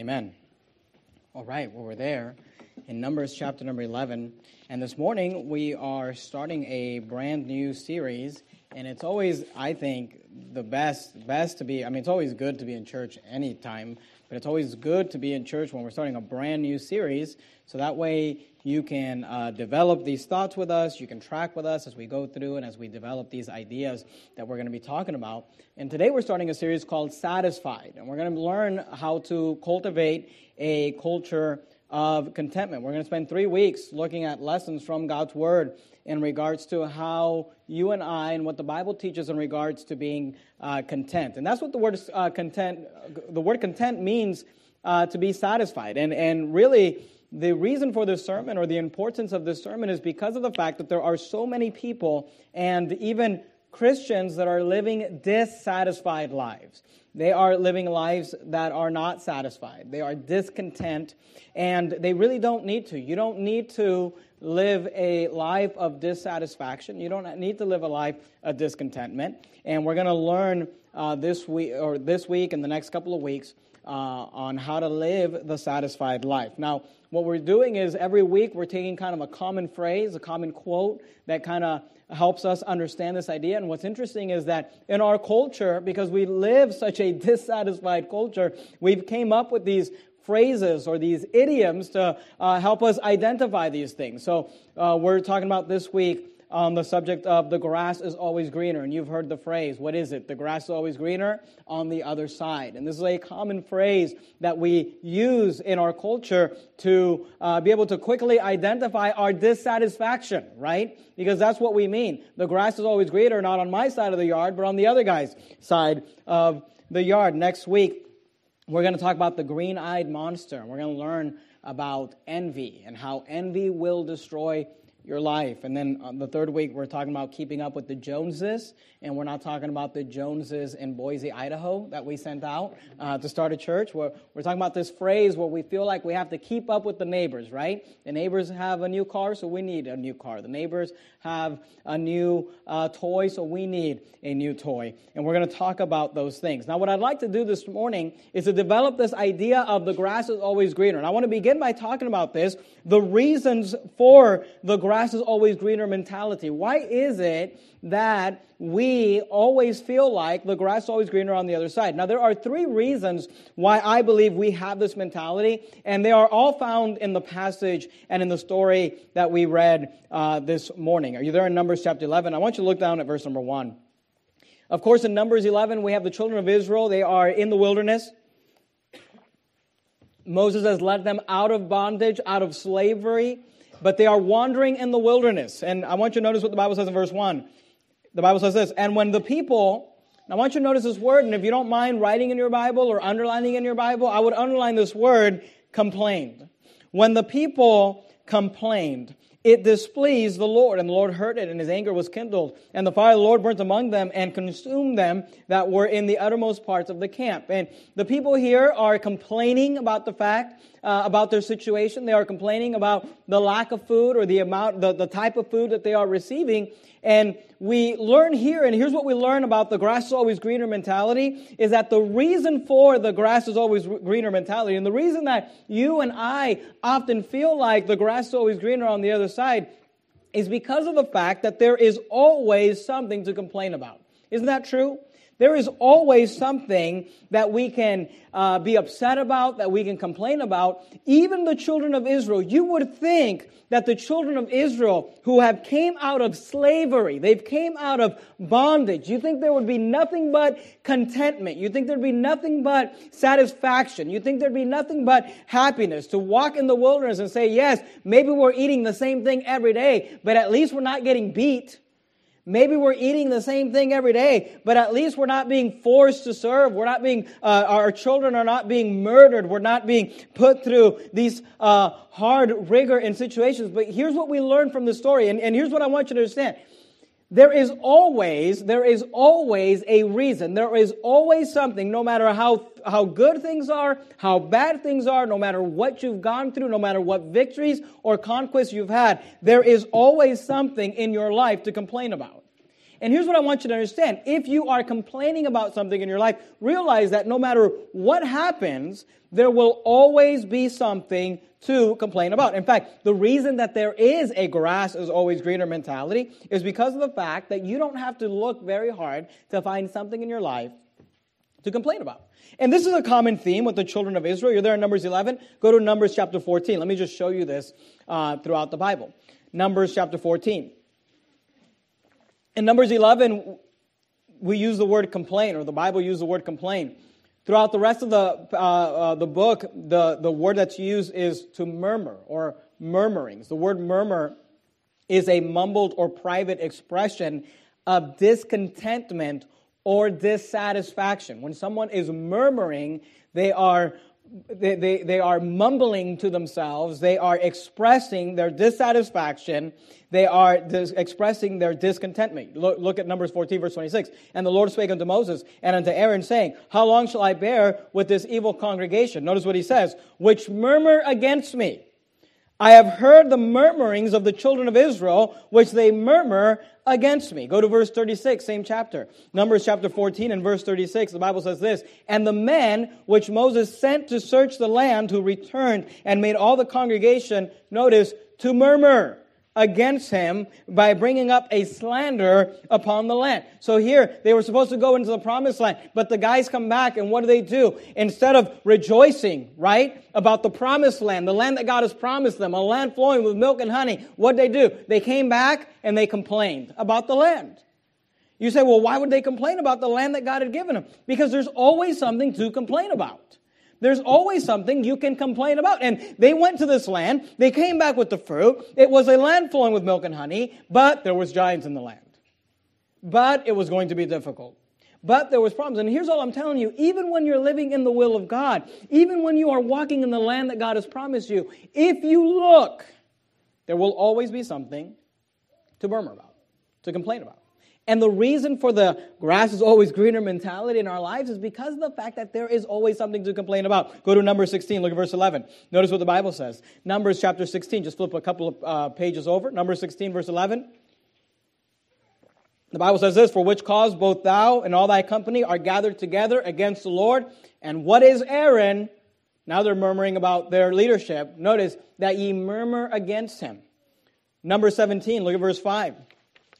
Amen. All right, well, we're there in Numbers chapter number 11. And this morning we are starting a brand new series. And it's always, I think, the best, best to be, I mean, it's always good to be in church anytime, but it's always good to be in church when we're starting a brand new series. So that way you can uh, develop these thoughts with us. You can track with us as we go through and as we develop these ideas that we're going to be talking about. And today we're starting a series called Satisfied. And we're going to learn how to cultivate a culture of contentment. We're going to spend three weeks looking at lessons from God's Word in regards to how you and I and what the Bible teaches in regards to being uh, content. And that's what the word uh, content, the word content means uh, to be satisfied. And, and really, the reason for this sermon or the importance of this sermon is because of the fact that there are so many people and even Christians that are living dissatisfied lives. They are living lives that are not satisfied. They are discontent, and they really don't need to. You don't need to live a life of dissatisfaction. You don't need to live a life of discontentment. And we're going to learn uh, this week or this week and the next couple of weeks uh, on how to live the satisfied life. Now, what we're doing is every week we're taking kind of a common phrase, a common quote that kind of helps us understand this idea. And what's interesting is that in our culture, because we live such a dissatisfied culture, we've came up with these phrases or these idioms to uh, help us identify these things. So uh, we're talking about this week on the subject of the grass is always greener. And you've heard the phrase, what is it? The grass is always greener on the other side. And this is a common phrase that we use in our culture to uh, be able to quickly identify our dissatisfaction, right? Because that's what we mean. The grass is always greener, not on my side of the yard, but on the other guy's side of the yard. Next week, we're going to talk about the green eyed monster. And we're going to learn about envy and how envy will destroy your life. And then on the third week, we're talking about keeping up with the Joneses. And we're not talking about the Joneses in Boise, Idaho that we sent out uh, to start a church. We're, we're talking about this phrase where we feel like we have to keep up with the neighbors, right? The neighbors have a new car, so we need a new car. The neighbors have a new uh, toy, so we need a new toy. And we're going to talk about those things. Now, what I'd like to do this morning is to develop this idea of the grass is always greener. And I want to begin by talking about this the reasons for the grass is always greener mentality. Why is it that we always feel like the grass is always greener on the other side? Now, there are three reasons why I believe we have this mentality, and they are all found in the passage and in the story that we read uh, this morning. Are you there in Numbers chapter 11? I want you to look down at verse number 1. Of course, in Numbers 11, we have the children of Israel. They are in the wilderness. Moses has led them out of bondage, out of slavery, but they are wandering in the wilderness. And I want you to notice what the Bible says in verse 1. The Bible says this, and when the people, I want you to notice this word, and if you don't mind writing in your Bible or underlining in your Bible, I would underline this word, complained. When the people complained, it displeased the Lord, and the Lord heard it, and his anger was kindled. And the fire of the Lord burnt among them and consumed them that were in the uttermost parts of the camp. And the people here are complaining about the fact, uh, about their situation. They are complaining about the lack of food or the amount, the, the type of food that they are receiving. And we learn here, and here's what we learn about the grass is always greener mentality, is that the reason for the grass is always greener mentality, and the reason that you and I often feel like the grass is always greener on the other side, is because of the fact that there is always something to complain about. Isn't that true? There is always something that we can uh, be upset about, that we can complain about. Even the children of Israel, you would think that the children of Israel who have came out of slavery, they've came out of bondage, you think there would be nothing but contentment. You think there'd be nothing but satisfaction. You think there'd be nothing but happiness to walk in the wilderness and say, yes, maybe we're eating the same thing every day, but at least we're not getting beat. Maybe we're eating the same thing every day, but at least we're not being forced to serve. We're not being, uh, our children are not being murdered. We're not being put through these uh, hard rigor and situations. But here's what we learn from the story, and, and here's what I want you to understand. There is always, there is always a reason. There is always something, no matter how, how good things are, how bad things are, no matter what you've gone through, no matter what victories or conquests you've had, there is always something in your life to complain about. And here's what I want you to understand. If you are complaining about something in your life, realize that no matter what happens, there will always be something to complain about. In fact, the reason that there is a grass is always greener mentality is because of the fact that you don't have to look very hard to find something in your life to complain about. And this is a common theme with the children of Israel. You're there in Numbers 11. Go to Numbers chapter 14. Let me just show you this uh, throughout the Bible. Numbers chapter 14. In Numbers 11, we use the word complain, or the Bible uses the word complain. Throughout the rest of the, uh, uh, the book, the, the word that's used is to murmur or murmurings. The word murmur is a mumbled or private expression of discontentment or dissatisfaction. When someone is murmuring, they are they, they, they are mumbling to themselves. They are expressing their dissatisfaction. They are dis- expressing their discontentment. Look, look at Numbers 14, verse 26. And the Lord spake unto Moses and unto Aaron, saying, How long shall I bear with this evil congregation? Notice what he says, which murmur against me. I have heard the murmurings of the children of Israel, which they murmur against me. Go to verse 36, same chapter. Numbers chapter 14 and verse 36, the Bible says this, And the men which Moses sent to search the land, who returned and made all the congregation, notice, to murmur against him by bringing up a slander upon the land. So here, they were supposed to go into the promised land, but the guys come back and what do they do? Instead of rejoicing, right, about the promised land, the land that God has promised them, a land flowing with milk and honey, what they do? They came back and they complained about the land. You say, well, why would they complain about the land that God had given them? Because there's always something to complain about. There's always something you can complain about. And they went to this land. They came back with the fruit. It was a land flowing with milk and honey, but there was giants in the land. But it was going to be difficult. But there was problems. And here's all I'm telling you. Even when you're living in the will of God, even when you are walking in the land that God has promised you, if you look, there will always be something to murmur about, to complain about. And the reason for the grass is always greener mentality in our lives is because of the fact that there is always something to complain about. Go to Numbers 16, look at verse 11. Notice what the Bible says. Numbers chapter 16, just flip a couple of uh, pages over. Numbers 16, verse 11. The Bible says this, For which cause both thou and all thy company are gathered together against the Lord. And what is Aaron? Now they're murmuring about their leadership. Notice that ye murmur against him. Number 17, look at verse 5.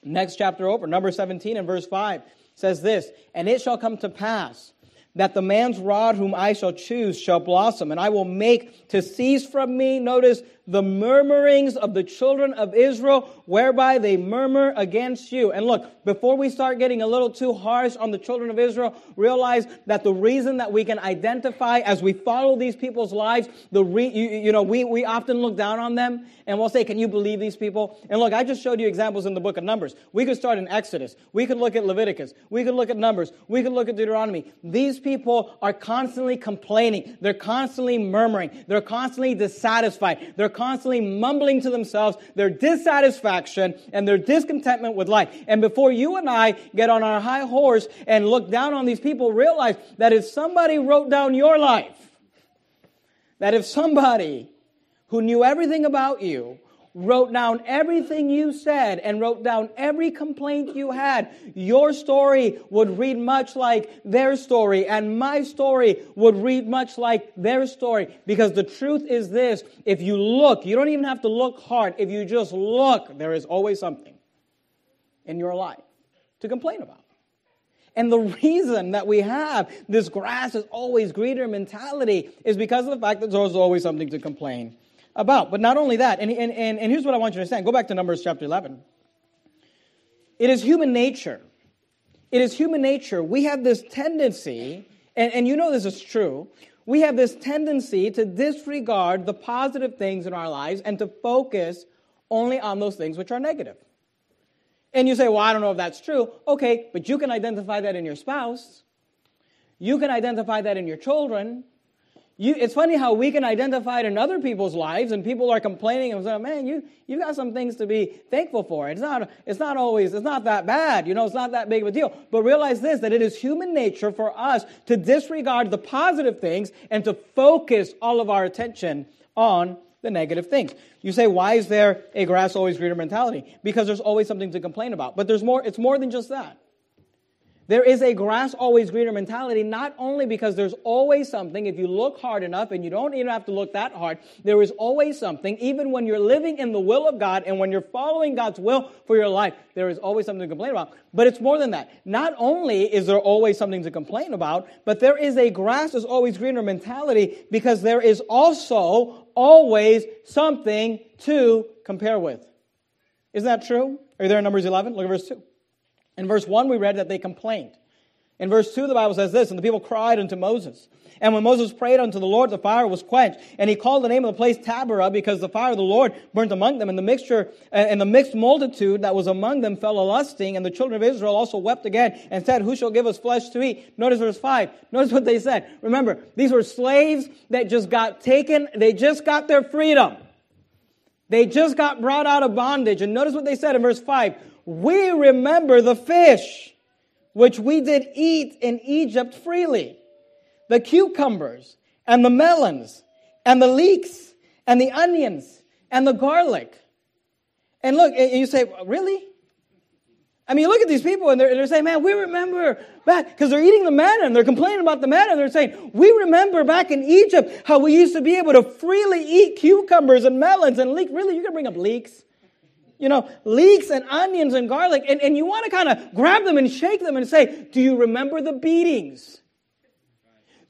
Next chapter over, number 17 and verse 5 says this And it shall come to pass that the man's rod whom I shall choose shall blossom, and I will make to cease from me, notice, the murmurings of the children of Israel, whereby they murmur against you. And look, before we start getting a little too harsh on the children of Israel, realize that the reason that we can identify as we follow these people's lives, the re, you, you know, we, we often look down on them and we'll say, Can you believe these people? And look, I just showed you examples in the book of Numbers. We could start in Exodus. We could look at Leviticus. We could look at Numbers. We could look at Deuteronomy. These people are constantly complaining. They're constantly murmuring. They're constantly dissatisfied. They're constantly mumbling to themselves their dissatisfaction and their discontentment with life. And before you and I get on our high horse and look down on these people, realize that if somebody wrote down your life, that if somebody who knew everything about you wrote down everything you said and wrote down every complaint you had, your story would read much like their story, and my story would read much like their story. Because the truth is this if you look, you don't even have to look hard. If you just look, there is always something in your life to complain about. And the reason that we have this grass is always greener mentality is because of the fact that there's always something to complain about. But not only that, and, and, and, and here's what I want you to understand. Go back to Numbers chapter 11. It is human nature. It is human nature. We have this tendency, and, and you know this is true, we have this tendency to disregard the positive things in our lives and to focus only on those things which are negative. And you say, well, I don't know if that's true. Okay, but you can identify that in your spouse. You can identify that in your children. You, it's funny how we can identify it in other people's lives, and people are complaining and saying, "Man, you you got some things to be thankful for." It's not it's not always it's not that bad, you know. It's not that big of a deal. But realize this: that it is human nature for us to disregard the positive things and to focus all of our attention on the negative things. You say, why is there a grass always greener mentality? Because there's always something to complain about. But there's more, it's more than just that. There is a grass always greener mentality, not only because there's always something, if you look hard enough, and you don't even have to look that hard, there is always something, even when you're living in the will of God and when you're following God's will for your life, there is always something to complain about. But it's more than that. Not only is there always something to complain about, but there is a grass is always greener mentality because there is also always something to compare with. Isn't that true? Are you there in Numbers 11? Look at verse 2. In verse 1, we read that they complained. In verse 2, the Bible says this, and the people cried unto Moses. And when Moses prayed unto the Lord, the fire was quenched. And he called the name of the place Taberah because the fire of the Lord burnt among them. And the mixture, and the mixed multitude that was among them fell a lusting. And the children of Israel also wept again and said, Who shall give us flesh to eat? Notice verse 5. Notice what they said. Remember, these were slaves that just got taken. They just got their freedom. They just got brought out of bondage. And notice what they said in verse 5 we remember the fish which we did eat in Egypt freely, the cucumbers and the melons and the leeks and the onions and the garlic. And look, and you say, really? I mean, you look at these people and they're, they're saying, man, we remember back, because they're eating the manna and they're complaining about the manna. They're saying, we remember back in Egypt how we used to be able to freely eat cucumbers and melons and leeks. Really, you can bring up leeks? You know, leeks and onions and garlic, and, and you want to kind of grab them and shake them and say, Do you remember the beatings?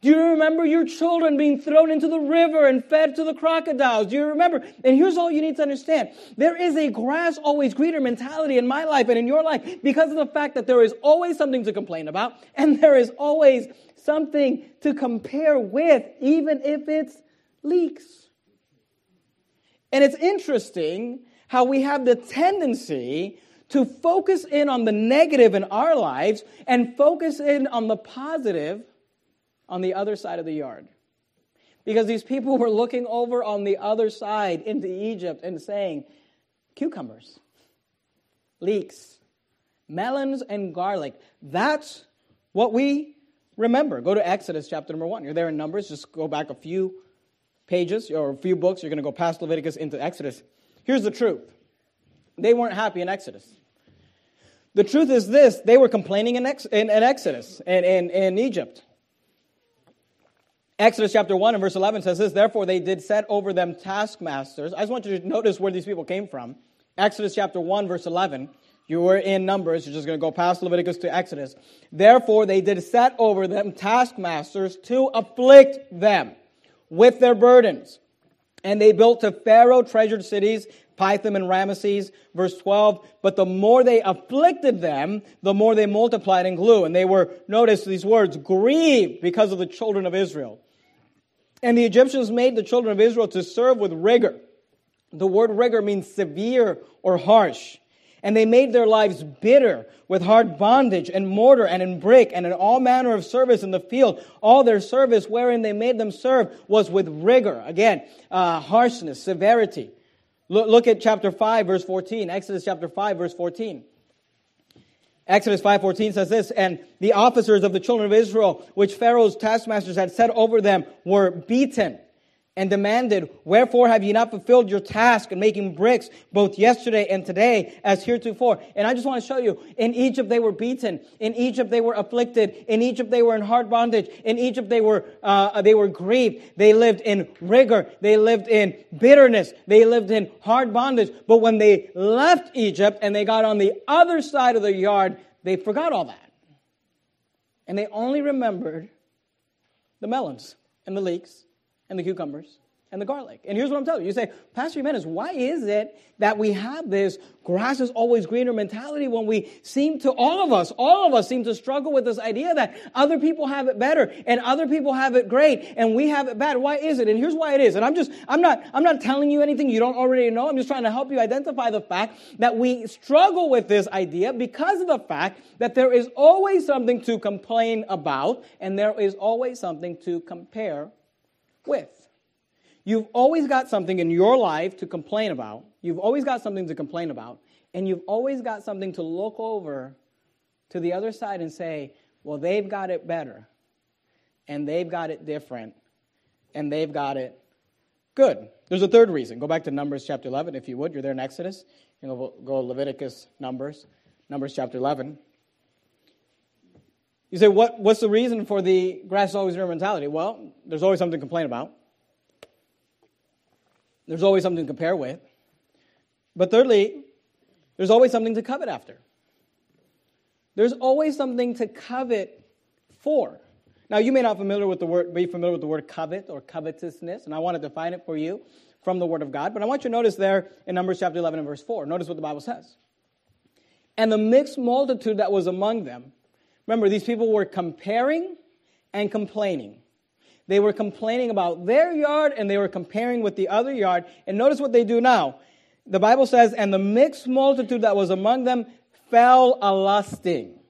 Do you remember your children being thrown into the river and fed to the crocodiles? Do you remember? And here's all you need to understand. There is a grass always greener mentality in my life and in your life because of the fact that there is always something to complain about and there is always something to compare with, even if it's leeks. And it's interesting how we have the tendency to focus in on the negative in our lives and focus in on the positive on the other side of the yard. Because these people were looking over on the other side into Egypt and saying, cucumbers, leeks, melons, and garlic. That's what we remember. Go to Exodus chapter number one. You're there in Numbers. Just go back a few pages or a few books. You're going to go past Leviticus into Exodus. Here's the truth they weren't happy in Exodus. The truth is this they were complaining in, Ex- in, in Exodus and in, in Egypt. Exodus chapter 1 and verse 11 says this Therefore they did set over them taskmasters. I just want you to notice where these people came from. Exodus chapter 1, verse 11. You were in Numbers. You're just going to go past Leviticus to Exodus. Therefore they did set over them taskmasters to afflict them with their burdens. And they built to Pharaoh treasured cities, Pithom and Ramesses. Verse 12, but the more they afflicted them, the more they multiplied and grew. And they were, notice these words, grieved because of the children of Israel. And the Egyptians made the children of Israel to serve with rigor. The word rigor means severe or harsh and they made their lives bitter with hard bondage and mortar and in brick and in all manner of service in the field. All their service wherein they made them serve was with rigor. Again, uh, harshness, severity. Look, look at chapter 5, verse 14. Exodus chapter 5, verse 14. Exodus 5:14 says this, and the officers of the children of Israel, which Pharaoh's taskmasters had set over them, were beaten and demanded, Wherefore have ye not fulfilled your task in making bricks both yesterday and today as heretofore? And I just want to show you, in Egypt they were beaten. In Egypt they were afflicted. In Egypt they were in hard bondage. In Egypt they were, uh, they were grieved. They lived in rigor. They lived in bitterness. They lived in hard bondage. But when they left Egypt and they got on the other side of the yard, they forgot all that. And they only remembered the melons and the leeks and the cucumbers and the garlic. And here's what I'm telling you. You say, Pastor Jimenez, why is it that we have this grass is always greener mentality when we seem to, all of us, all of us seem to struggle with this idea that other people have it better and other people have it great and we have it bad. Why is it? And here's why it is. And I'm just, I'm not, I'm not telling you anything you don't already know. I'm just trying to help you identify the fact that we struggle with this idea because of the fact that there is always something to complain about and there is always something to compare with. You've always got something in your life to complain about. You've always got something to complain about. And you've always got something to look over to the other side and say, well, they've got it better. And they've got it different. And they've got it Good. There's a third reason. Go back to Numbers chapter 11, if you would. You're there in Exodus. You know, go Leviticus, Numbers, Numbers chapter 11. You say, what, what's the reason for the grass is always greener mentality? Well, there's always something to complain about. There's always something to compare with. But thirdly, there's always something to covet after. There's always something to covet for. Now, you may not familiar with the word, be familiar with the word covet or covetousness, and I want to define it for you from the Word of God. But I want you to notice there in Numbers chapter 11 and verse 4. Notice what the Bible says. And the mixed multitude that was among them, remember, these people were comparing and complaining. They were complaining about their yard and they were comparing with the other yard. And notice what they do now. The Bible says, and the mixed multitude that was among them fell a lusting.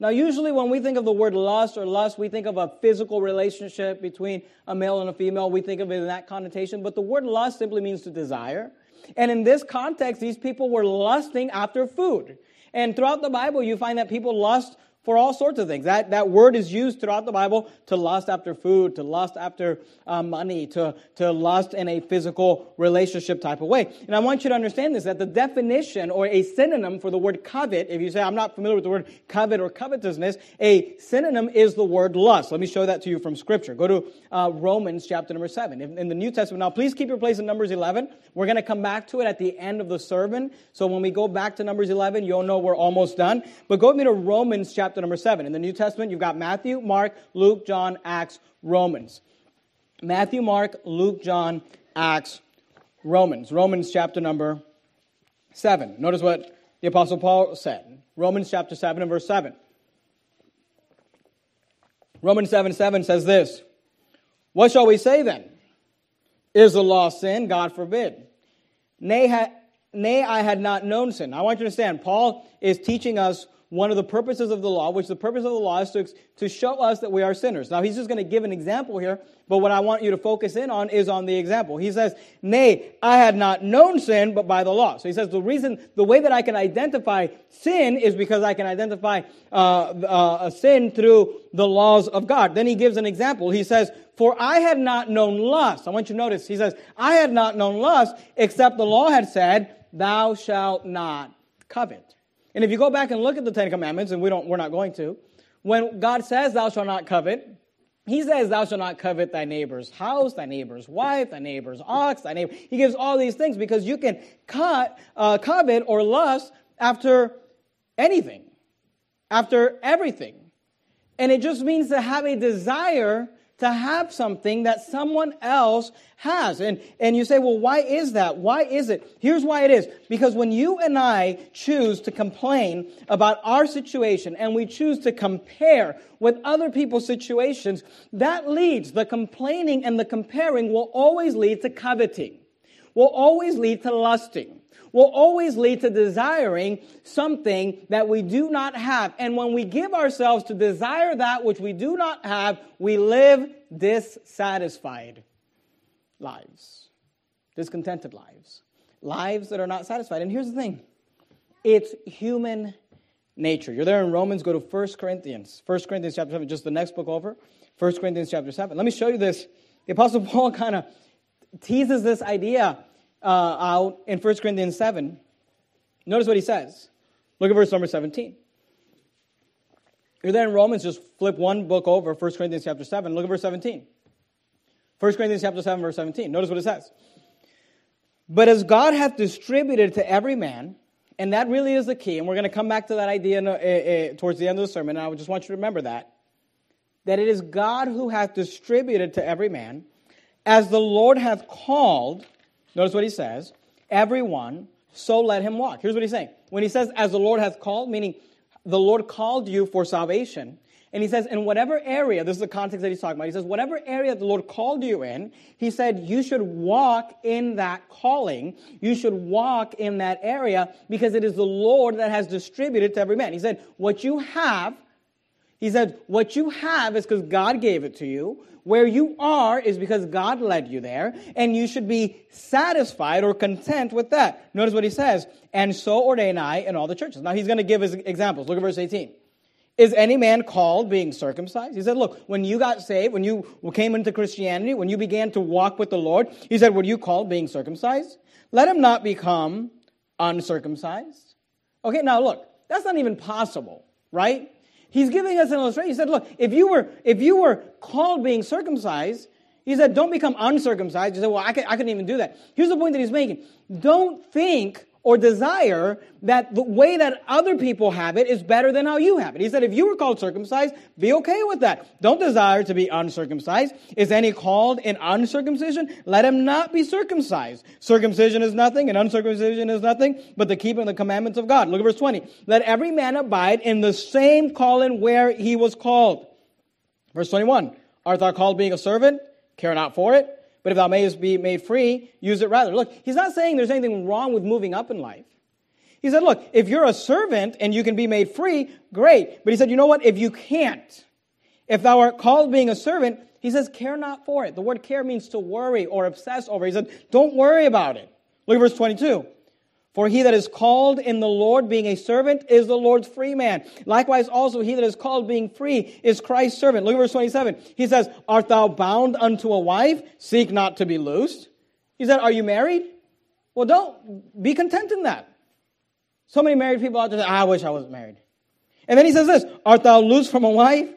Now, usually when we think of the word lust or lust, we think of a physical relationship between a male and a female. We think of it in that connotation. But the word lust simply means to desire. And in this context, these people were lusting after food. And throughout the Bible, you find that people lust for all sorts of things. That, that word is used throughout the Bible to lust after food, to lust after uh, money, to, to lust in a physical relationship type of way. And I want you to understand this that the definition or a synonym for the word covet, if you say, I'm not familiar with the word covet or covetousness, a synonym is the word lust. Let me show that to you from Scripture. Go to uh, Romans chapter number 7. In, in the New Testament, now please keep your place in Numbers 11. We're going to come back to it at the end of the sermon. So when we go back to Numbers 11, you'll know we're almost done. But go with me to Romans chapter chapter number 7. In the New Testament, you've got Matthew, Mark, Luke, John, Acts, Romans. Matthew, Mark, Luke, John, Acts, Romans. Romans chapter number 7. Notice what the Apostle Paul said. Romans chapter 7 and verse 7. Romans 7 7 says this What shall we say then? Is the law sin? God forbid. Nay, ha- nay, I had not known sin. I want you to understand, Paul is teaching us one of the purposes of the law, which the purpose of the law is to, to show us that we are sinners. Now, he's just going to give an example here, but what I want you to focus in on is on the example. He says, Nay, I had not known sin, but by the law. So he says, the reason, the way that I can identify sin is because I can identify uh, uh, a sin through the laws of God. Then he gives an example. He says, For I had not known lust. I want you to notice, he says, I had not known lust, except the law had said, Thou shalt not covet. And if you go back and look at the Ten Commandments, and we don't, we're not going to, when God says, Thou shalt not covet, he says, Thou shalt not covet thy neighbor's house, thy neighbor's wife, thy neighbor's ox, thy neighbor. He gives all these things because you can cut, uh, covet or lust after anything, after everything. And it just means to have a desire to have something that someone else has. And, and you say, well, why is that? Why is it? Here's why it is. Because when you and I choose to complain about our situation and we choose to compare with other people's situations, that leads, the complaining and the comparing will always lead to coveting, will always lead to lusting will always lead to desiring something that we do not have. And when we give ourselves to desire that which we do not have, we live dissatisfied lives, discontented lives, lives that are not satisfied. And here's the thing it's human nature. You're there in Romans, go to 1 Corinthians. 1 Corinthians chapter 7, just the next book over. 1 Corinthians chapter 7. Let me show you this. The Apostle Paul kind of teases this idea uh, out in 1 Corinthians 7. Notice what he says. Look at verse number 17. You're there in Romans, just flip one book over, 1 Corinthians chapter 7. Look at verse 17. 1 Corinthians chapter 7, verse 17. Notice what it says. But as God hath distributed to every man, and that really is the key, and we're going to come back to that idea in, uh, uh, towards the end of the sermon, and I just want you to remember that, that it is God who hath distributed to every man, as the Lord hath called, Notice what he says. Everyone, so let him walk. Here's what he's saying. When he says, as the Lord hath called, meaning the Lord called you for salvation. And he says, in whatever area, this is the context that he's talking about. He says, whatever area the Lord called you in, he said, you should walk in that calling. You should walk in that area because it is the Lord that has distributed to every man. He said, what you have, he said, what you have is because God gave it to you. Where you are is because God led you there, and you should be satisfied or content with that. Notice what he says, and so ordain I in all the churches. Now he's going to give his examples. Look at verse 18. Is any man called being circumcised? He said, Look, when you got saved, when you came into Christianity, when you began to walk with the Lord, he said, Were you called being circumcised? Let him not become uncircumcised. Okay, now look, that's not even possible, right? He's giving us an illustration. He said, Look, if you were, if you were called being circumcised, he said, Don't become uncircumcised. He said, Well, I, can, I couldn't even do that. Here's the point that he's making. Don't think or desire that the way that other people have it is better than how you have it. He said, if you were called circumcised, be okay with that. Don't desire to be uncircumcised. Is any called in uncircumcision? Let him not be circumcised. Circumcision is nothing and uncircumcision is nothing but the keeping of the commandments of God. Look at verse 20. Let every man abide in the same calling where he was called. Verse 21. Art thou called being a servant? Care not for it. But if thou mayest be made free, use it rather. Look, he's not saying there's anything wrong with moving up in life. He said, look, if you're a servant and you can be made free, great. But he said, you know what? If you can't, if thou art called being a servant, he says, care not for it. The word care means to worry or obsess over. He said, don't worry about it. Look at verse 22. For he that is called in the Lord being a servant is the Lord's free man. Likewise also he that is called being free is Christ's servant. Look at verse 27. He says, Art thou bound unto a wife? Seek not to be loosed. He said, Are you married? Well, don't be content in that. So many married people out there say, I wish I wasn't married. And then he says this, Art thou loosed from a wife?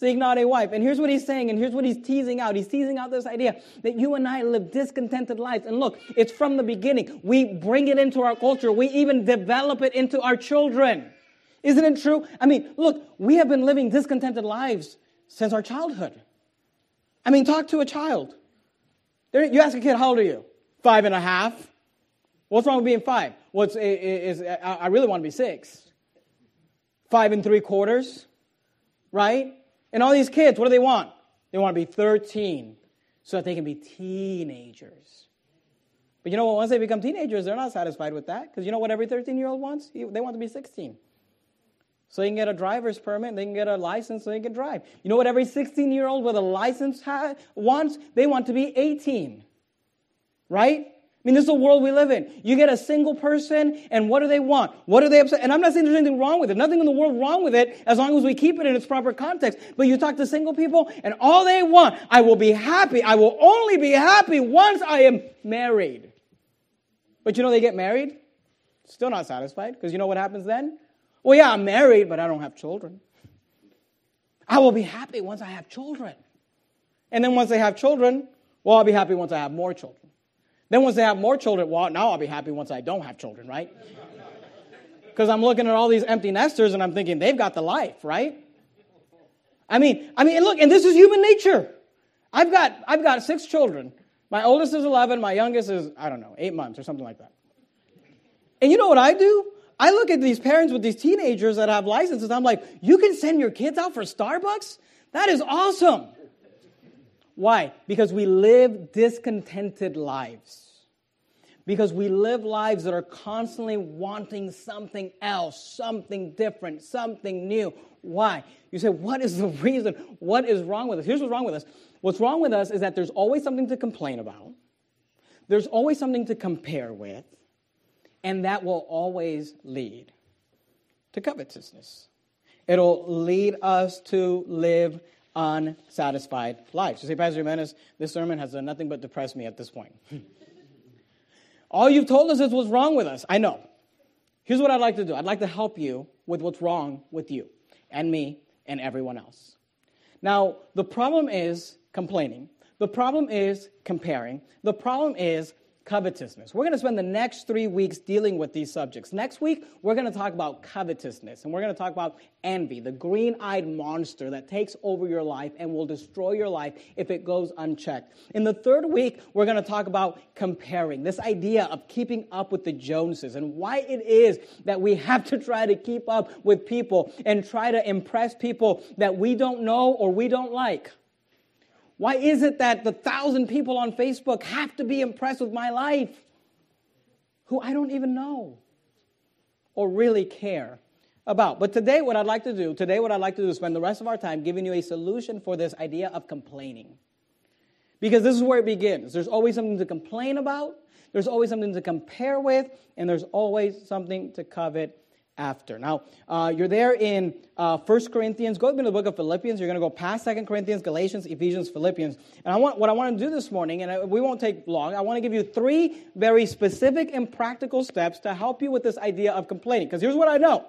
Seek not a wife. And here's what he's saying, and here's what he's teasing out. He's teasing out this idea that you and I live discontented lives. And look, it's from the beginning. We bring it into our culture, we even develop it into our children. Isn't it true? I mean, look, we have been living discontented lives since our childhood. I mean, talk to a child. You ask a kid, how old are you? Five and a half. What's wrong with being five? Well, it's, it's, I really want to be six. Five and three quarters, right? And all these kids, what do they want? They want to be 13 so that they can be teenagers. But you know what? Once they become teenagers, they're not satisfied with that because you know what every 13 year old wants? They want to be 16. So they can get a driver's permit, they can get a license so they can drive. You know what every 16 year old with a license ha- wants? They want to be 18. Right? I mean, this is the world we live in. You get a single person, and what do they want? What are they upset? And I'm not saying there's anything wrong with it. Nothing in the world wrong with it, as long as we keep it in its proper context. But you talk to single people, and all they want, I will be happy. I will only be happy once I am married. But you know, they get married, still not satisfied, because you know what happens then? Well, yeah, I'm married, but I don't have children. I will be happy once I have children. And then once they have children, well, I'll be happy once I have more children. Then once they have more children, well, now I'll be happy once I don't have children, right? Because I'm looking at all these empty nesters and I'm thinking they've got the life, right? I mean, I mean, look, and this is human nature. I've got, I've got six children. My oldest is 11. My youngest is, I don't know, eight months or something like that. And you know what I do? I look at these parents with these teenagers that have licenses. I'm like, you can send your kids out for Starbucks? That is awesome. Why? Because we live discontented lives. Because we live lives that are constantly wanting something else, something different, something new. Why? You say, what is the reason? What is wrong with us? Here's what's wrong with us. What's wrong with us is that there's always something to complain about, there's always something to compare with, and that will always lead to covetousness. It'll lead us to live unsatisfied lives. You say, Pastor Jimenez, this sermon has done nothing but depress me at this point. All you've told us is what's wrong with us. I know. Here's what I'd like to do I'd like to help you with what's wrong with you and me and everyone else. Now, the problem is complaining. The problem is comparing. The problem is covetousness. We're going to spend the next three weeks dealing with these subjects. Next week, we're going to talk about covetousness, and we're going to talk about envy, the green eyed monster that takes over your life and will destroy your life if it goes unchecked. In the third week, we're going to talk about comparing, this idea of keeping up with the Joneses, and why it is that we have to try to keep up with people and try to impress people that we don't know or we don't like. Why is it that the thousand people on Facebook have to be impressed with my life who I don't even know or really care about? But today, what I'd like to do, today, what I'd like to do is spend the rest of our time giving you a solution for this idea of complaining. Because this is where it begins. There's always something to complain about, there's always something to compare with, and there's always something to covet after. Now, uh, you're there in uh, 1 Corinthians. Go to the book of Philippians. You're going to go past 2 Corinthians, Galatians, Ephesians, Philippians. And I want, what I want to do this morning, and we won't take long, I want to give you three very specific and practical steps to help you with this idea of complaining. Because here's what I know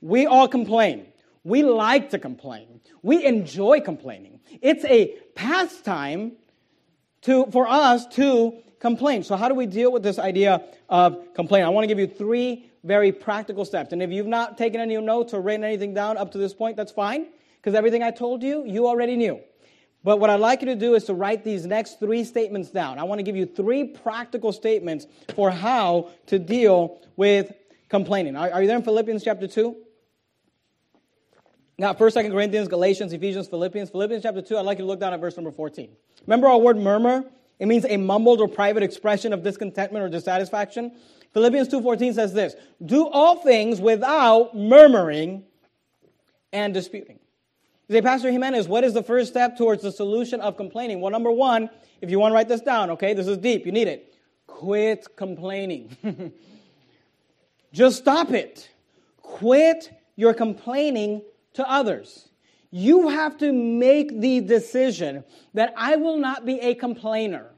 we all complain. We like to complain. We enjoy complaining. It's a pastime to, for us to complain. So, how do we deal with this idea of complaining? I want to give you three very practical steps. And if you've not taken any notes or written anything down up to this point, that's fine, because everything I told you, you already knew. But what I'd like you to do is to write these next three statements down. I want to give you three practical statements for how to deal with complaining. Are, are you there in Philippians chapter 2? Now, 1st, 2nd Corinthians, Galatians, Ephesians, Philippians. Philippians chapter 2, I'd like you to look down at verse number 14. Remember our word murmur? It means a mumbled or private expression of discontentment or dissatisfaction. Philippians 2:14 says this, "Do all things without murmuring and disputing." You say, Pastor Jimenez, what is the first step towards the solution of complaining? Well, number one, if you want to write this down, okay, this is deep, you need it. Quit complaining. Just stop it. Quit your complaining to others. You have to make the decision that I will not be a complainer.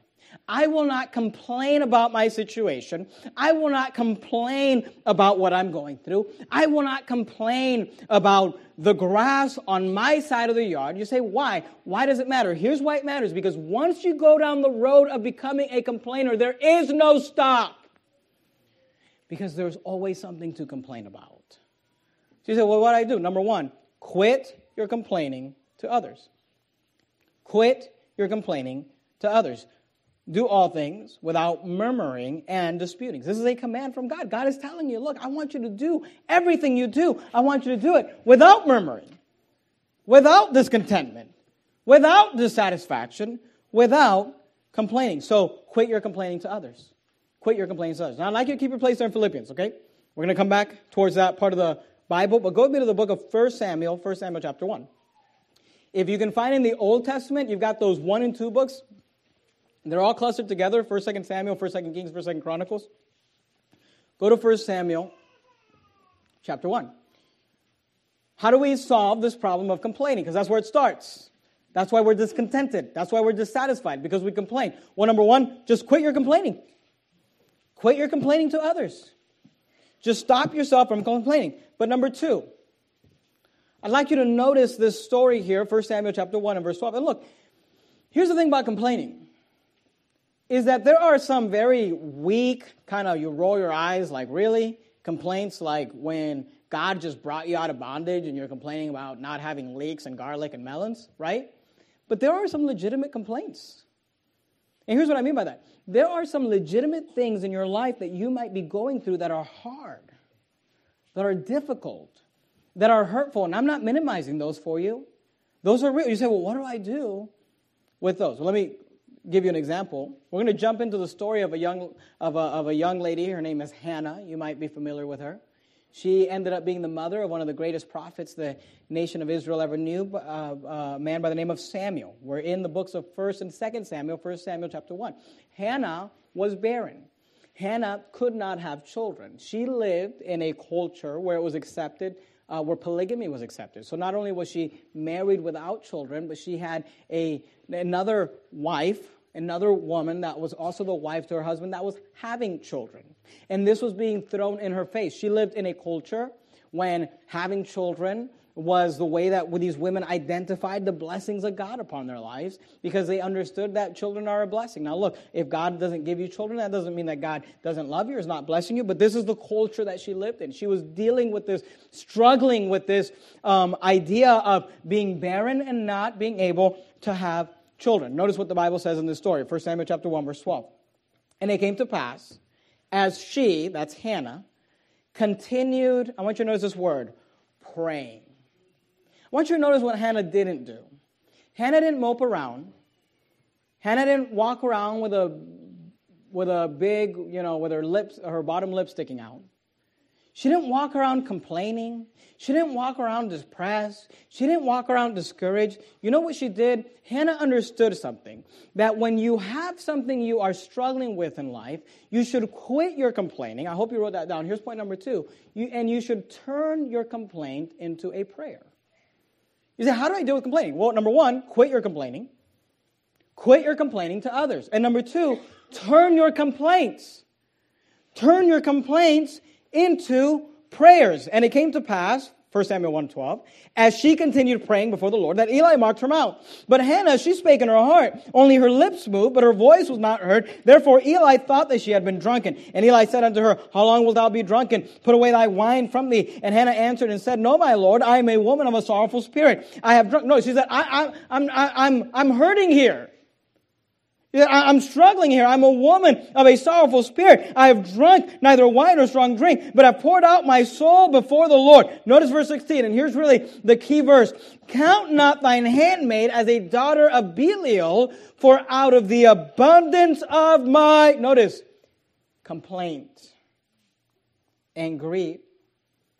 I will not complain about my situation. I will not complain about what I'm going through. I will not complain about the grass on my side of the yard. You say, why? Why does it matter? Here's why it matters because once you go down the road of becoming a complainer, there is no stop. Because there's always something to complain about. So you say, well, what do I do? Number one, quit your complaining to others. Quit your complaining to others. Do all things without murmuring and disputing. This is a command from God. God is telling you, look, I want you to do everything you do. I want you to do it without murmuring, without discontentment, without dissatisfaction, without complaining. So quit your complaining to others. Quit your complaining to others. Now, I'd like you to keep your place there in Philippians, okay? We're going to come back towards that part of the Bible, but go with me to the book of 1 Samuel, 1 Samuel chapter 1. If you can find in the Old Testament, you've got those 1 and 2 books. They're all clustered together 1st, 2nd Samuel, 1st, 2nd Kings, 1st, 2nd Chronicles. Go to 1 Samuel chapter 1. How do we solve this problem of complaining? Because that's where it starts. That's why we're discontented. That's why we're dissatisfied, because we complain. Well, number one, just quit your complaining. Quit your complaining to others. Just stop yourself from complaining. But number two, I'd like you to notice this story here, 1 Samuel chapter 1 and verse 12. And look, here's the thing about complaining is that there are some very weak, kind of you roll your eyes like, really? Complaints like when God just brought you out of bondage and you're complaining about not having leeks and garlic and melons, right? But there are some legitimate complaints. And here's what I mean by that there are some legitimate things in your life that you might be going through that are hard, that are difficult, that are hurtful. And I'm not minimizing those for you. Those are real. You say, well, what do I do with those? Well, let me give you an example. We're going to jump into the story of a young, of a, of a young lady. Her name is Hannah. You might be familiar with her. She ended up being the mother of one of the greatest prophets the nation of Israel ever knew, uh, a man by the name of Samuel. We're in the books of 1st and 2nd Samuel, 1st Samuel chapter 1. Hannah was barren. Hannah could not have children. She lived in a culture where it was accepted, uh, where polygamy was accepted. So not only was she married without children, but she had a, another wife another woman that was also the wife to her husband that was having children. And this was being thrown in her face. She lived in a culture when having children was the way that these women identified the blessings of God upon their lives because they understood that children are a blessing. Now, look, if God doesn't give you children, that doesn't mean that God doesn't love you or is not blessing you, but this is the culture that she lived in. She was dealing with this, struggling with this um, idea of being barren and not being able to have children. Notice what the Bible says in this story, 1 Samuel chapter 1, verse 12. And it came to pass, as she, that's Hannah, continued, I want you to notice this word, praying. I want you to notice what Hannah didn't do. Hannah didn't mope around. Hannah didn't walk around with a with a big, you know, with her lips, her bottom lip sticking out. She didn't walk around complaining. She didn't walk around depressed. She didn't walk around discouraged. You know what she did? Hannah understood something that when you have something you are struggling with in life, you should quit your complaining. I hope you wrote that down. Here's point number two. You, and you should turn your complaint into a prayer. You say, How do I deal with complaining? Well, number one, quit your complaining. Quit your complaining to others. And number two, turn your complaints. Turn your complaints into prayers. And it came to pass, 1 Samuel 1:12, as she continued praying before the Lord, that Eli marked her mouth. But Hannah, she spake in her heart. Only her lips moved, but her voice was not heard. Therefore Eli thought that she had been drunken. And Eli said unto her, How long wilt thou be drunken? Put away thy wine from thee. And Hannah answered and said, No, my Lord, I am a woman of a sorrowful spirit. I have drunk. No, she said, I, I, I'm, I, I'm, I'm hurting here. I'm struggling here. I'm a woman of a sorrowful spirit. I have drunk neither wine nor strong drink, but I've poured out my soul before the Lord. Notice verse 16, and here's really the key verse. Count not thine handmaid as a daughter of Belial, for out of the abundance of my, notice, complaint and grief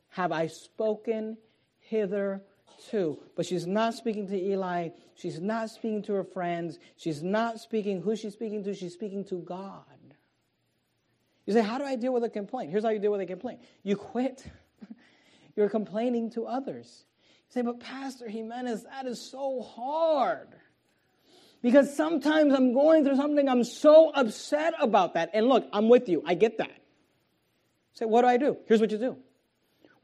have I spoken hitherto. But she's not speaking to Eli. She's not speaking to her friends. She's not speaking who she's speaking to. She's speaking to God. You say, How do I deal with a complaint? Here's how you deal with a complaint you quit. You're complaining to others. You say, But Pastor Jimenez, that is so hard. Because sometimes I'm going through something, I'm so upset about that. And look, I'm with you. I get that. say, what do I do? Here's what you do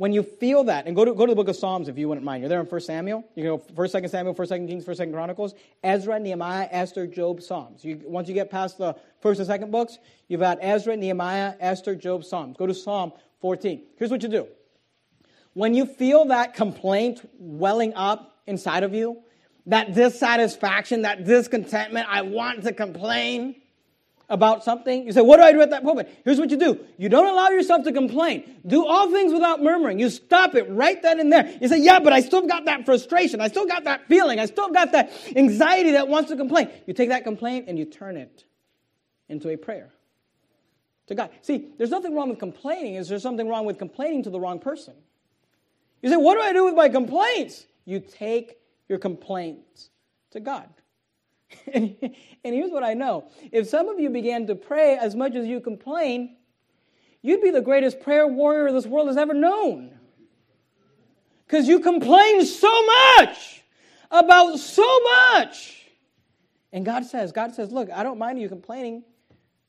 when you feel that, and go to, go to the book of Psalms if you wouldn't mind. You're there in 1 Samuel. You go 1st, 2nd Samuel, 1st, 2nd Kings, 1st, 2nd Chronicles, Ezra, Nehemiah, Esther, Job, Psalms. You, once you get past the 1st and 2nd books, you've got Ezra, Nehemiah, Esther, Job, Psalms. Go to Psalm 14. Here's what you do. When you feel that complaint welling up inside of you, that dissatisfaction, that discontentment, I want to complain, about something, you say, What do I do at that moment? Here's what you do you don't allow yourself to complain. Do all things without murmuring. You stop it right then and there. You say, Yeah, but I still got that frustration. I still got that feeling. I still got that anxiety that wants to complain. You take that complaint and you turn it into a prayer to God. See, there's nothing wrong with complaining. Is there something wrong with complaining to the wrong person? You say, What do I do with my complaints? You take your complaints to God. and, here's what I know if some of you began to pray as much as you complain, you'd be the greatest prayer warrior this world has ever known. Because you complain so much about so much. And God says, God says, look, I don't mind you complaining.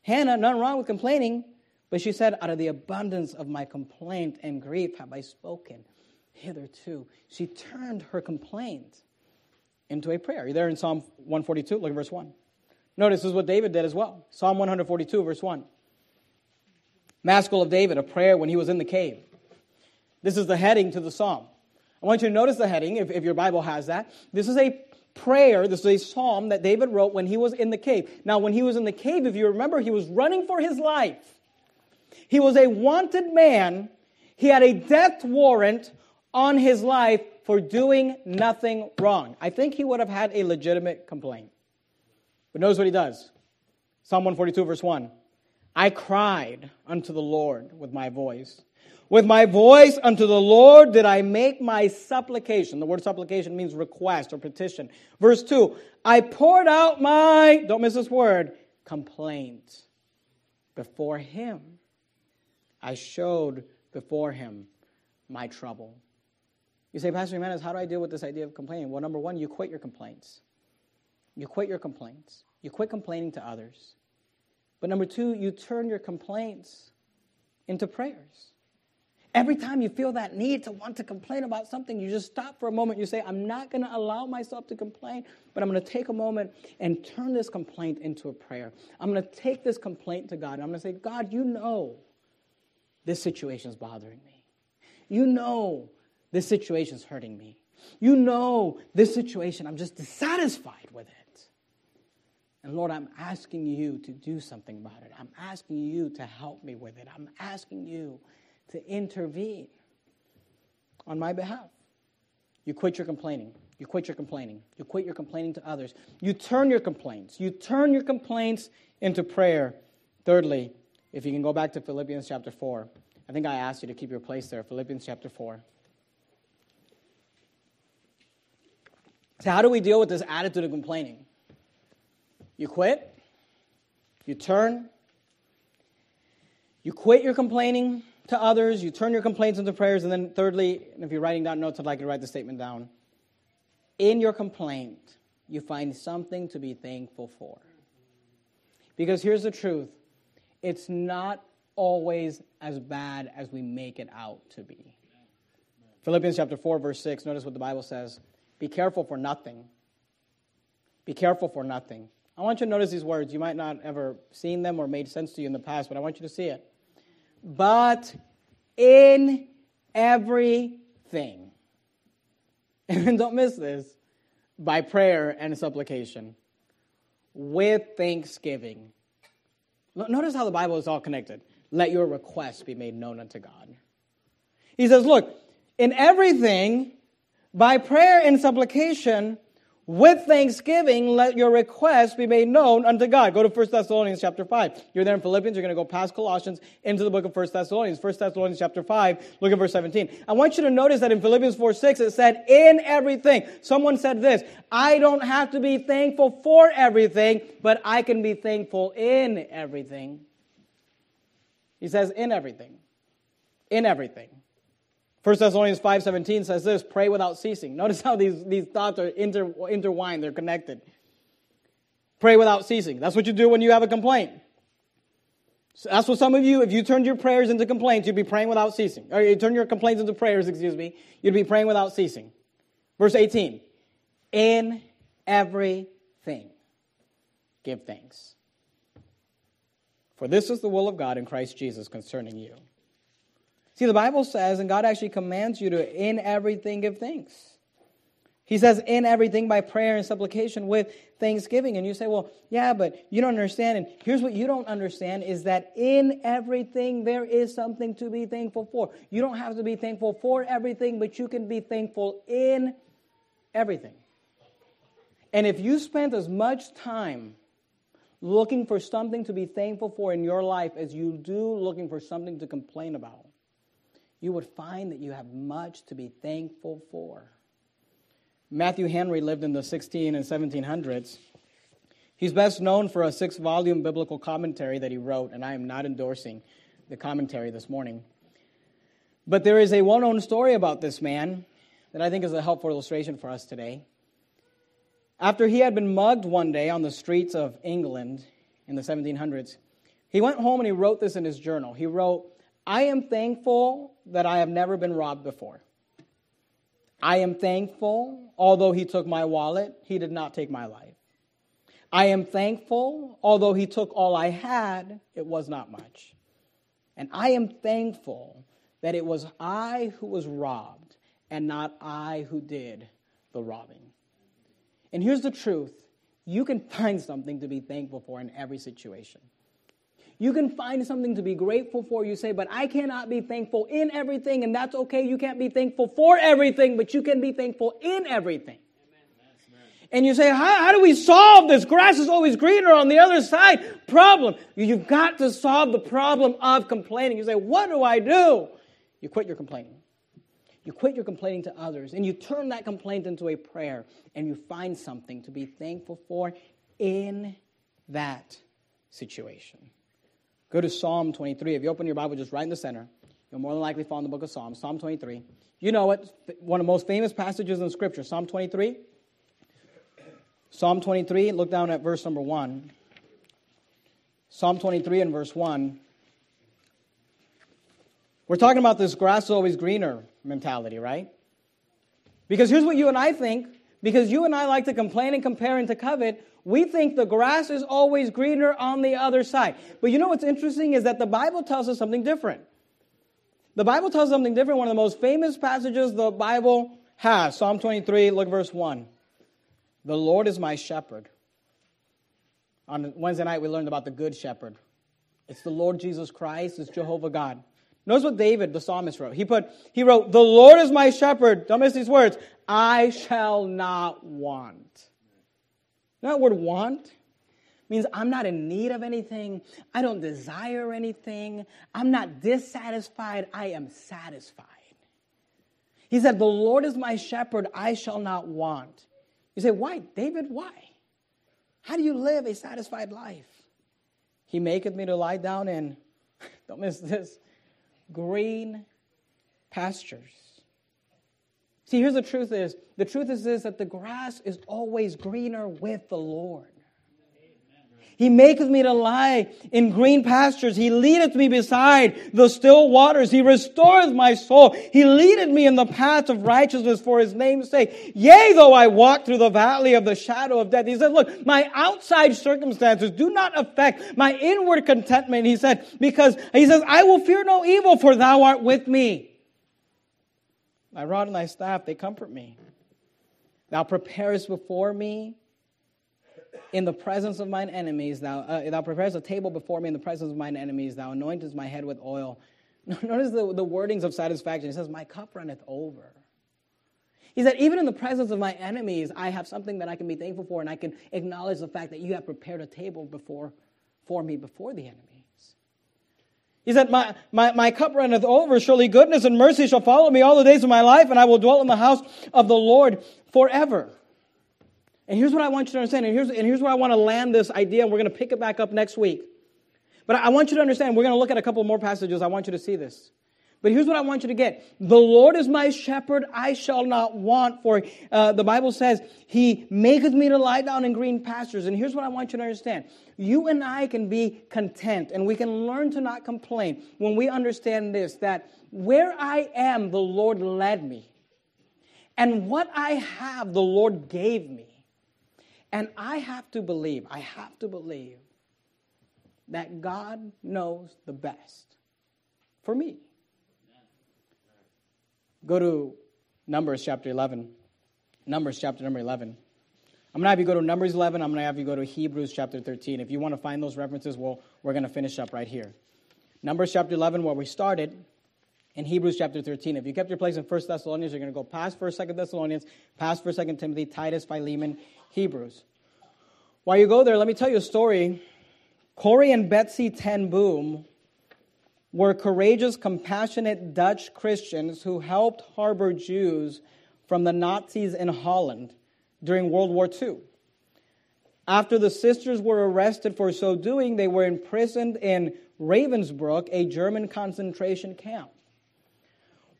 Hannah, nothing wrong with complaining. But she said, out of the abundance of my complaint and grief have I spoken hitherto. She turned her complaint into a prayer. You're there in Psalm 142, look at verse 1. Notice this is what David did as well. Psalm 142, verse 1. Maskil of David, a prayer when he was in the cave. This is the heading to the psalm. I want you to notice the heading, if, if your Bible has that. This is a prayer, this is a psalm that David wrote when he was in the cave. Now, when he was in the cave, if you remember, he was running for his life. He was a wanted man. He had a death warrant on his life for doing nothing wrong. I think he would have had a legitimate complaint. But notice what he does Psalm 142, verse 1. I cried unto the Lord with my voice. With my voice unto the Lord did I make my supplication. The word supplication means request or petition. Verse 2 I poured out my, don't miss this word, complaint before him. I showed before him my trouble. You say, Pastor Jimenez, how do I deal with this idea of complaining? Well, number one, you quit your complaints. You quit your complaints. You quit complaining to others. But number two, you turn your complaints into prayers. Every time you feel that need to want to complain about something, you just stop for a moment. You say, I'm not going to allow myself to complain, but I'm going to take a moment and turn this complaint into a prayer. I'm going to take this complaint to God. I'm going to say, God, you know this situation is bothering me. You know this situation is hurting me. You know this situation, I'm just dissatisfied with it. And Lord, I'm asking you to do something about it. I'm asking you to help me with it. I'm asking you to intervene on my behalf. You quit your complaining. You quit your complaining. You quit your complaining to others. You turn your complaints. You turn your complaints into prayer. Thirdly, if you can go back to Philippians chapter 4, I think I asked you to keep your place there, Philippians chapter 4. So, how do we deal with this attitude of complaining? You quit, you turn, you quit your complaining to others, you turn your complaints into prayers, and then thirdly, if you're writing down notes, I'd like you to write the statement down. In your complaint, you find something to be thankful for. Because here's the truth it's not always as bad as we make it out to be. Philippians chapter 4, verse 6, notice what the Bible says Be careful for nothing. Be careful for nothing. I want you to notice these words. You might not ever seen them or made sense to you in the past, but I want you to see it. But in everything, and don't miss this, by prayer and supplication, with thanksgiving. Notice how the Bible is all connected. Let your requests be made known unto God. He says, Look, in everything, by prayer and supplication, with thanksgiving, let your requests be made known unto God. Go to 1 Thessalonians chapter 5. You're there in Philippians, you're going to go past Colossians into the book of 1 Thessalonians. 1 Thessalonians chapter 5, look at verse 17. I want you to notice that in Philippians 4 6, it said, in everything. Someone said this, I don't have to be thankful for everything, but I can be thankful in everything. He says, in everything. In everything. 1 Thessalonians 5.17 says this, pray without ceasing. Notice how these, these thoughts are inter, intertwined, they're connected. Pray without ceasing. That's what you do when you have a complaint. So that's what some of you, if you turned your prayers into complaints, you'd be praying without ceasing. Or you turn your complaints into prayers, excuse me, you'd be praying without ceasing. Verse 18, in everything, give thanks. For this is the will of God in Christ Jesus concerning you. See, the Bible says, and God actually commands you to, in everything, give thanks. He says, in everything by prayer and supplication with thanksgiving. And you say, well, yeah, but you don't understand. And here's what you don't understand is that in everything, there is something to be thankful for. You don't have to be thankful for everything, but you can be thankful in everything. And if you spent as much time looking for something to be thankful for in your life as you do looking for something to complain about, you would find that you have much to be thankful for. Matthew Henry lived in the 16 and 1700s. He's best known for a six volume biblical commentary that he wrote, and I am not endorsing the commentary this morning. But there is a well known story about this man that I think is a helpful illustration for us today. After he had been mugged one day on the streets of England in the 1700s, he went home and he wrote this in his journal. He wrote, I am thankful that I have never been robbed before. I am thankful, although he took my wallet, he did not take my life. I am thankful, although he took all I had, it was not much. And I am thankful that it was I who was robbed and not I who did the robbing. And here's the truth you can find something to be thankful for in every situation. You can find something to be grateful for. You say, but I cannot be thankful in everything, and that's okay. You can't be thankful for everything, but you can be thankful in everything. And you say, how, how, do we solve this? Grass is always greener on the other side. Problem. You've got to solve the problem of complaining. You say, what do I do? You quit your complaining. You quit your complaining to others, and you turn that complaint into a prayer, and you find something to be thankful for in that situation. Go to Psalm 23. If you open your Bible just right in the center, you'll more than likely find the book of Psalms, Psalm 23. You know it, one of the most famous passages in Scripture, Psalm 23. Psalm 23, look down at verse number 1. Psalm 23 and verse 1. We're talking about this grass always greener mentality, right? Because here's what you and I think. Because you and I like to complain and compare and to covet, we think the grass is always greener on the other side. But you know what's interesting is that the Bible tells us something different. The Bible tells something different. One of the most famous passages the Bible has, Psalm 23, look verse 1. The Lord is my shepherd. On Wednesday night, we learned about the good shepherd. It's the Lord Jesus Christ, it's Jehovah God. Notice what David, the psalmist, wrote. He put, he wrote, The Lord is my shepherd. Don't miss these words. I shall not want. That word want? means I'm not in need of anything. I don't desire anything. I'm not dissatisfied. I am satisfied. He said, The Lord is my shepherd, I shall not want. You say, Why, David? Why? How do you live a satisfied life? He maketh me to lie down in, don't miss this, green pastures. See, here's the truth is the truth is is that the grass is always greener with the Lord. He maketh me to lie in green pastures. He leadeth me beside the still waters. He restoreth my soul. He leadeth me in the path of righteousness for his name's sake. Yea, though I walk through the valley of the shadow of death. He said, look, my outside circumstances do not affect my inward contentment. He said, because he says, I will fear no evil for thou art with me. Thy rod and thy staff, they comfort me. Thou preparest before me in the presence of mine enemies. Thou, uh, thou preparest a table before me in the presence of mine enemies. Thou anointest my head with oil. Notice the, the wordings of satisfaction. He says, My cup runneth over. He said, Even in the presence of my enemies, I have something that I can be thankful for, and I can acknowledge the fact that you have prepared a table before, for me before the enemy. He said, my, my, my cup runneth over. Surely goodness and mercy shall follow me all the days of my life, and I will dwell in the house of the Lord forever. And here's what I want you to understand, and here's, and here's where I want to land this idea, and we're going to pick it back up next week. But I want you to understand, we're going to look at a couple more passages. I want you to see this. But here's what I want you to get. The Lord is my shepherd, I shall not want. For uh, the Bible says, He maketh me to lie down in green pastures. And here's what I want you to understand. You and I can be content, and we can learn to not complain when we understand this that where I am, the Lord led me. And what I have, the Lord gave me. And I have to believe, I have to believe that God knows the best for me. Go to Numbers chapter 11. Numbers chapter number 11. I'm going to have you go to Numbers 11. I'm going to have you go to Hebrews chapter 13. If you want to find those references, well, we're going to finish up right here. Numbers chapter 11, where we started, in Hebrews chapter 13. If you kept your place in 1 Thessalonians, you're going to go past 1st, 2nd Thessalonians, past 1st, 2nd Timothy, Titus, Philemon, Hebrews. While you go there, let me tell you a story. Corrie and Betsy ten Boom were courageous, compassionate Dutch Christians who helped harbor Jews from the Nazis in Holland during World War II. After the sisters were arrested for so doing, they were imprisoned in Ravensbrück, a German concentration camp.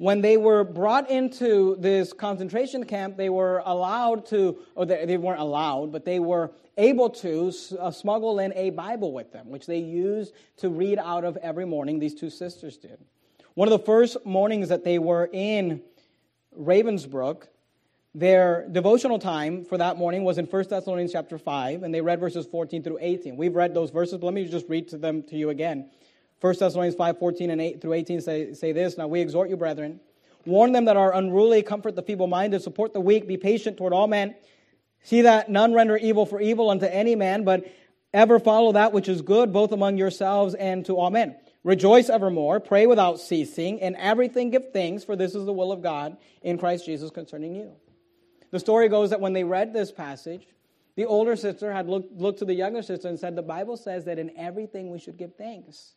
When they were brought into this concentration camp, they were allowed to, or they, weren't allowed, but they were able to uh, smuggle in a Bible with them, which they used to read out of every morning. These two sisters did. One of the first mornings that they were in Ravensbrück, their devotional time for that morning was in 1 Thessalonians chapter 5, and they read verses 14 through 18. We've read those verses, but let me just read to them to you again. 1 Thessalonians 5, 14 and 8 through 18 say, say this. Now we exhort you, brethren, warn them that are unruly, comfort the feeble-minded, support the weak, be patient toward all men, See that none render evil for evil unto any man, but ever follow that which is good, both among yourselves and to all men. Rejoice evermore, pray without ceasing, in everything give thanks, for this is the will of God in Christ Jesus concerning you. The story goes that when they read this passage, the older sister had looked, looked to the younger sister and said, The Bible says that in everything we should give thanks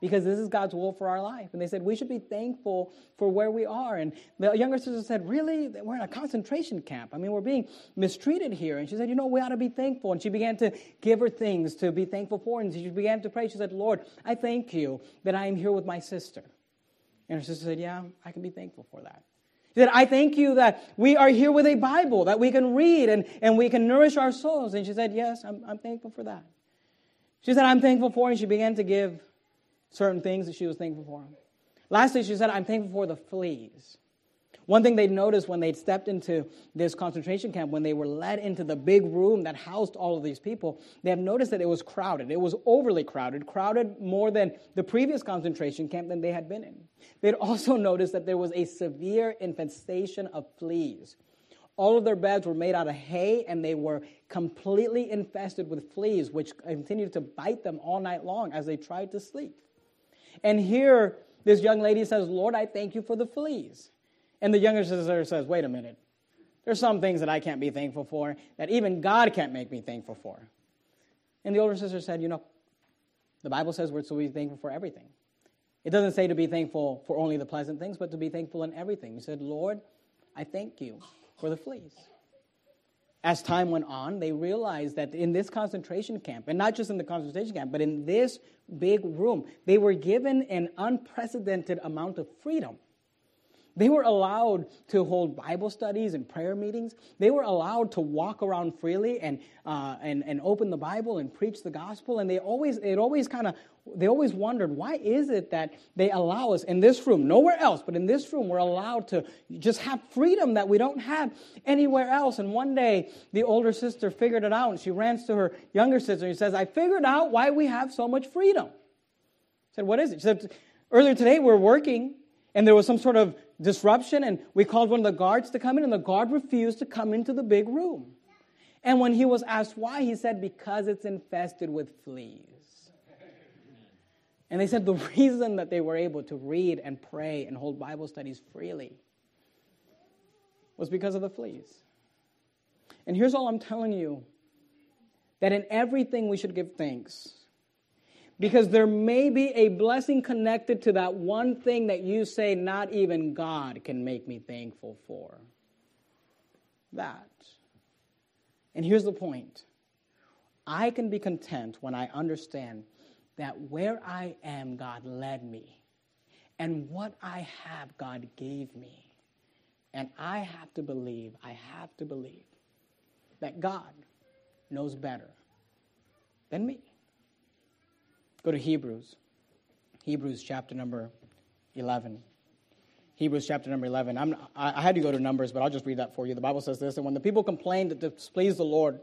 because this is God's will for our life. And they said, we should be thankful for where we are. And the younger sister said, really? We're in a concentration camp. I mean, we're being mistreated here. And she said, you know, we ought to be thankful. And she began to give her things to be thankful for. And she began to pray. She said, Lord, I thank you that I am here with my sister. And her sister said, yeah, I can be thankful for that. She said, I thank you that we are here with a Bible that we can read and, and we can nourish our souls. And she said, Yes, I'm, I'm thankful for that. She said, I'm thankful for, and she began to give certain things that she was thankful for. Lastly, she said, I'm thankful for the fleas. One thing they noticed when they'd stepped into this concentration camp, when they were led into the big room that housed all of these people, they have noticed that it was crowded. It was overly crowded, crowded more than the previous concentration camp than they had been in. They'd also noticed that there was a severe infestation of fleas. All of their beds were made out of hay and they were completely infested with fleas, which continued to bite them all night long as they tried to sleep. And here, this young lady says, Lord, I thank you for the fleas. And the younger sister says, Wait a minute. There's some things that I can't be thankful for that even God can't make me thankful for. And the older sister said, You know, the Bible says we're to be thankful for everything. It doesn't say to be thankful for only the pleasant things, but to be thankful in everything. He said, Lord, I thank you for the fleas. As time went on, they realized that in this concentration camp, and not just in the concentration camp, but in this big room, they were given an unprecedented amount of freedom they were allowed to hold Bible studies and prayer meetings. They were allowed to walk around freely and, uh, and, and open the Bible and preach the gospel. And they always, it always kind of, they always wondered, why is it that they allow us in this room, nowhere else, but in this room, we're allowed to just have freedom that we don't have anywhere else. And one day, the older sister figured it out and she ran to her younger sister and she says, I figured out why we have so much freedom. I said, what is it? She said, earlier today, we're working and there was some sort of disruption, and we called one of the guards to come in, and the guard refused to come into the big room. And when he was asked why, he said, Because it's infested with fleas. And they said the reason that they were able to read and pray and hold Bible studies freely was because of the fleas. And here's all I'm telling you that in everything we should give thanks because there may be a blessing connected to that one thing that you say, not even God can make me thankful for. That. And here's the point I can be content when I understand that where I am, God led me, and what I have, God gave me. And I have to believe, I have to believe that God knows better than me. Go to Hebrews. Hebrews chapter number 11. Hebrews chapter number 11. I'm, I had to go to Numbers, but I'll just read that for you. The Bible says this And when the people complained that it displeased the Lord,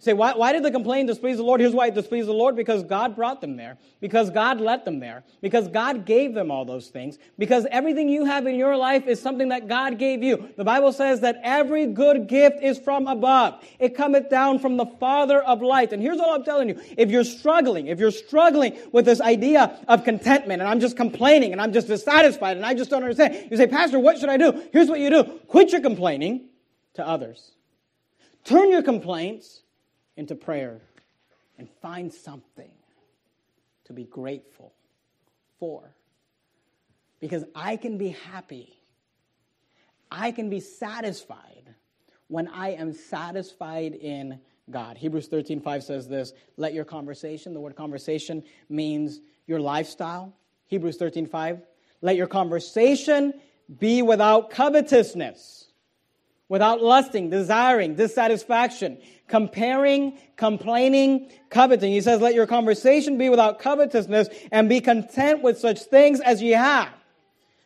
Say, why, why did the complaint displease the Lord? Here's why it displeased the Lord because God brought them there, because God let them there, because God gave them all those things, because everything you have in your life is something that God gave you. The Bible says that every good gift is from above, it cometh down from the Father of light. And here's all I'm telling you if you're struggling, if you're struggling with this idea of contentment, and I'm just complaining, and I'm just dissatisfied, and I just don't understand, you say, Pastor, what should I do? Here's what you do quit your complaining to others, turn your complaints into prayer and find something to be grateful for. Because I can be happy, I can be satisfied when I am satisfied in God. Hebrews 13, 5 says this let your conversation, the word conversation means your lifestyle. Hebrews 13, 5, let your conversation be without covetousness without lusting, desiring, dissatisfaction, comparing, complaining, coveting. He says, let your conversation be without covetousness and be content with such things as ye have.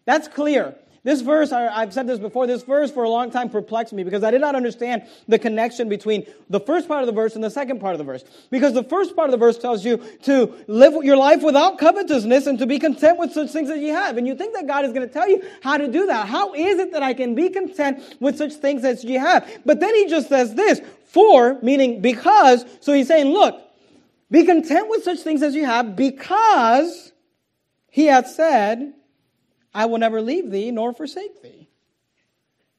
That's clear. This verse, I've said this before, this verse for a long time perplexed me because I did not understand the connection between the first part of the verse and the second part of the verse. Because the first part of the verse tells you to live your life without covetousness and to be content with such things as you have. And you think that God is going to tell you how to do that. How is it that I can be content with such things as you have? But then he just says this, for, meaning because, so he's saying, look, be content with such things as you have because he hath said, I will never leave thee nor forsake thee.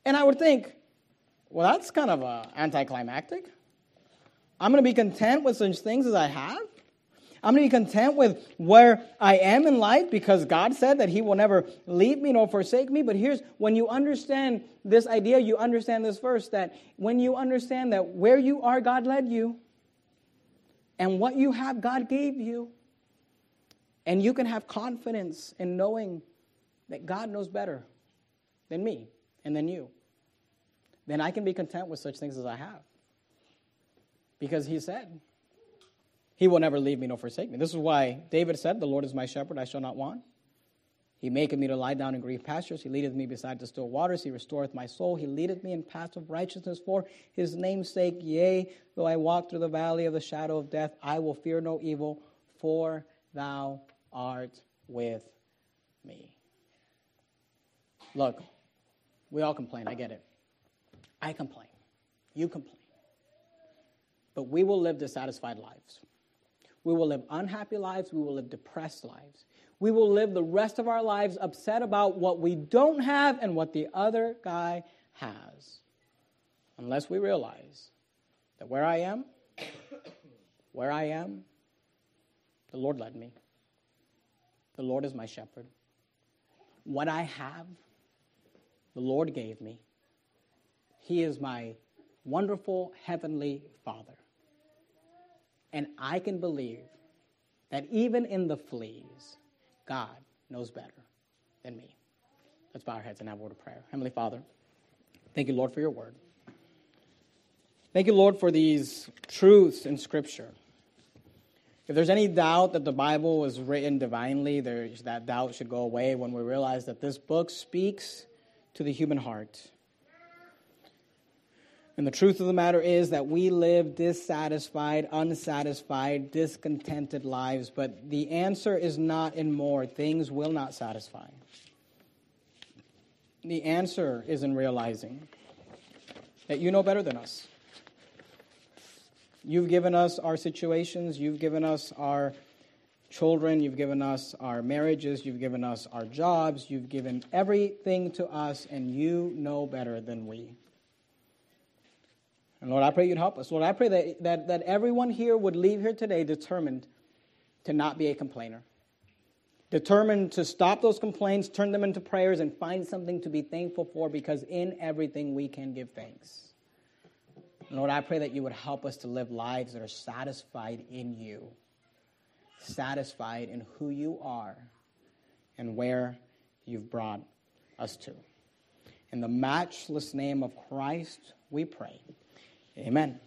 And I would think, well, that's kind of uh, anticlimactic. I'm going to be content with such things as I have. I'm going to be content with where I am in life because God said that He will never leave me nor forsake me. But here's when you understand this idea, you understand this verse that when you understand that where you are, God led you, and what you have, God gave you, and you can have confidence in knowing that God knows better than me and than you, then I can be content with such things as I have. Because he said, He will never leave me nor forsake me. This is why David said, The Lord is my shepherd, I shall not want. He maketh me to lie down in green pastures. He leadeth me beside the still waters. He restoreth my soul. He leadeth me in paths of righteousness for his name's sake. Yea, though I walk through the valley of the shadow of death, I will fear no evil, for thou art with me. Look, we all complain. I get it. I complain. You complain. But we will live dissatisfied lives. We will live unhappy lives. We will live depressed lives. We will live the rest of our lives upset about what we don't have and what the other guy has. Unless we realize that where I am, where I am, the Lord led me. The Lord is my shepherd. What I have, the Lord gave me. He is my wonderful heavenly Father. And I can believe that even in the fleas, God knows better than me. Let's bow our heads and have a word of prayer. Heavenly Father, thank you, Lord, for your word. Thank you, Lord, for these truths in Scripture. If there's any doubt that the Bible was written divinely, that doubt should go away when we realize that this book speaks to the human heart. And the truth of the matter is that we live dissatisfied, unsatisfied, discontented lives, but the answer is not in more. Things will not satisfy. The answer is in realizing that you know better than us. You've given us our situations, you've given us our children, you've given us our marriages, you've given us our jobs, you've given everything to us, and you know better than we. And Lord, I pray you'd help us. Lord, I pray that, that, that everyone here would leave here today determined to not be a complainer. Determined to stop those complaints, turn them into prayers, and find something to be thankful for because in everything we can give thanks. Lord, I pray that you would help us to live lives that are satisfied in you, satisfied in who you are and where you've brought us to. In the matchless name of Christ, we pray. Amen.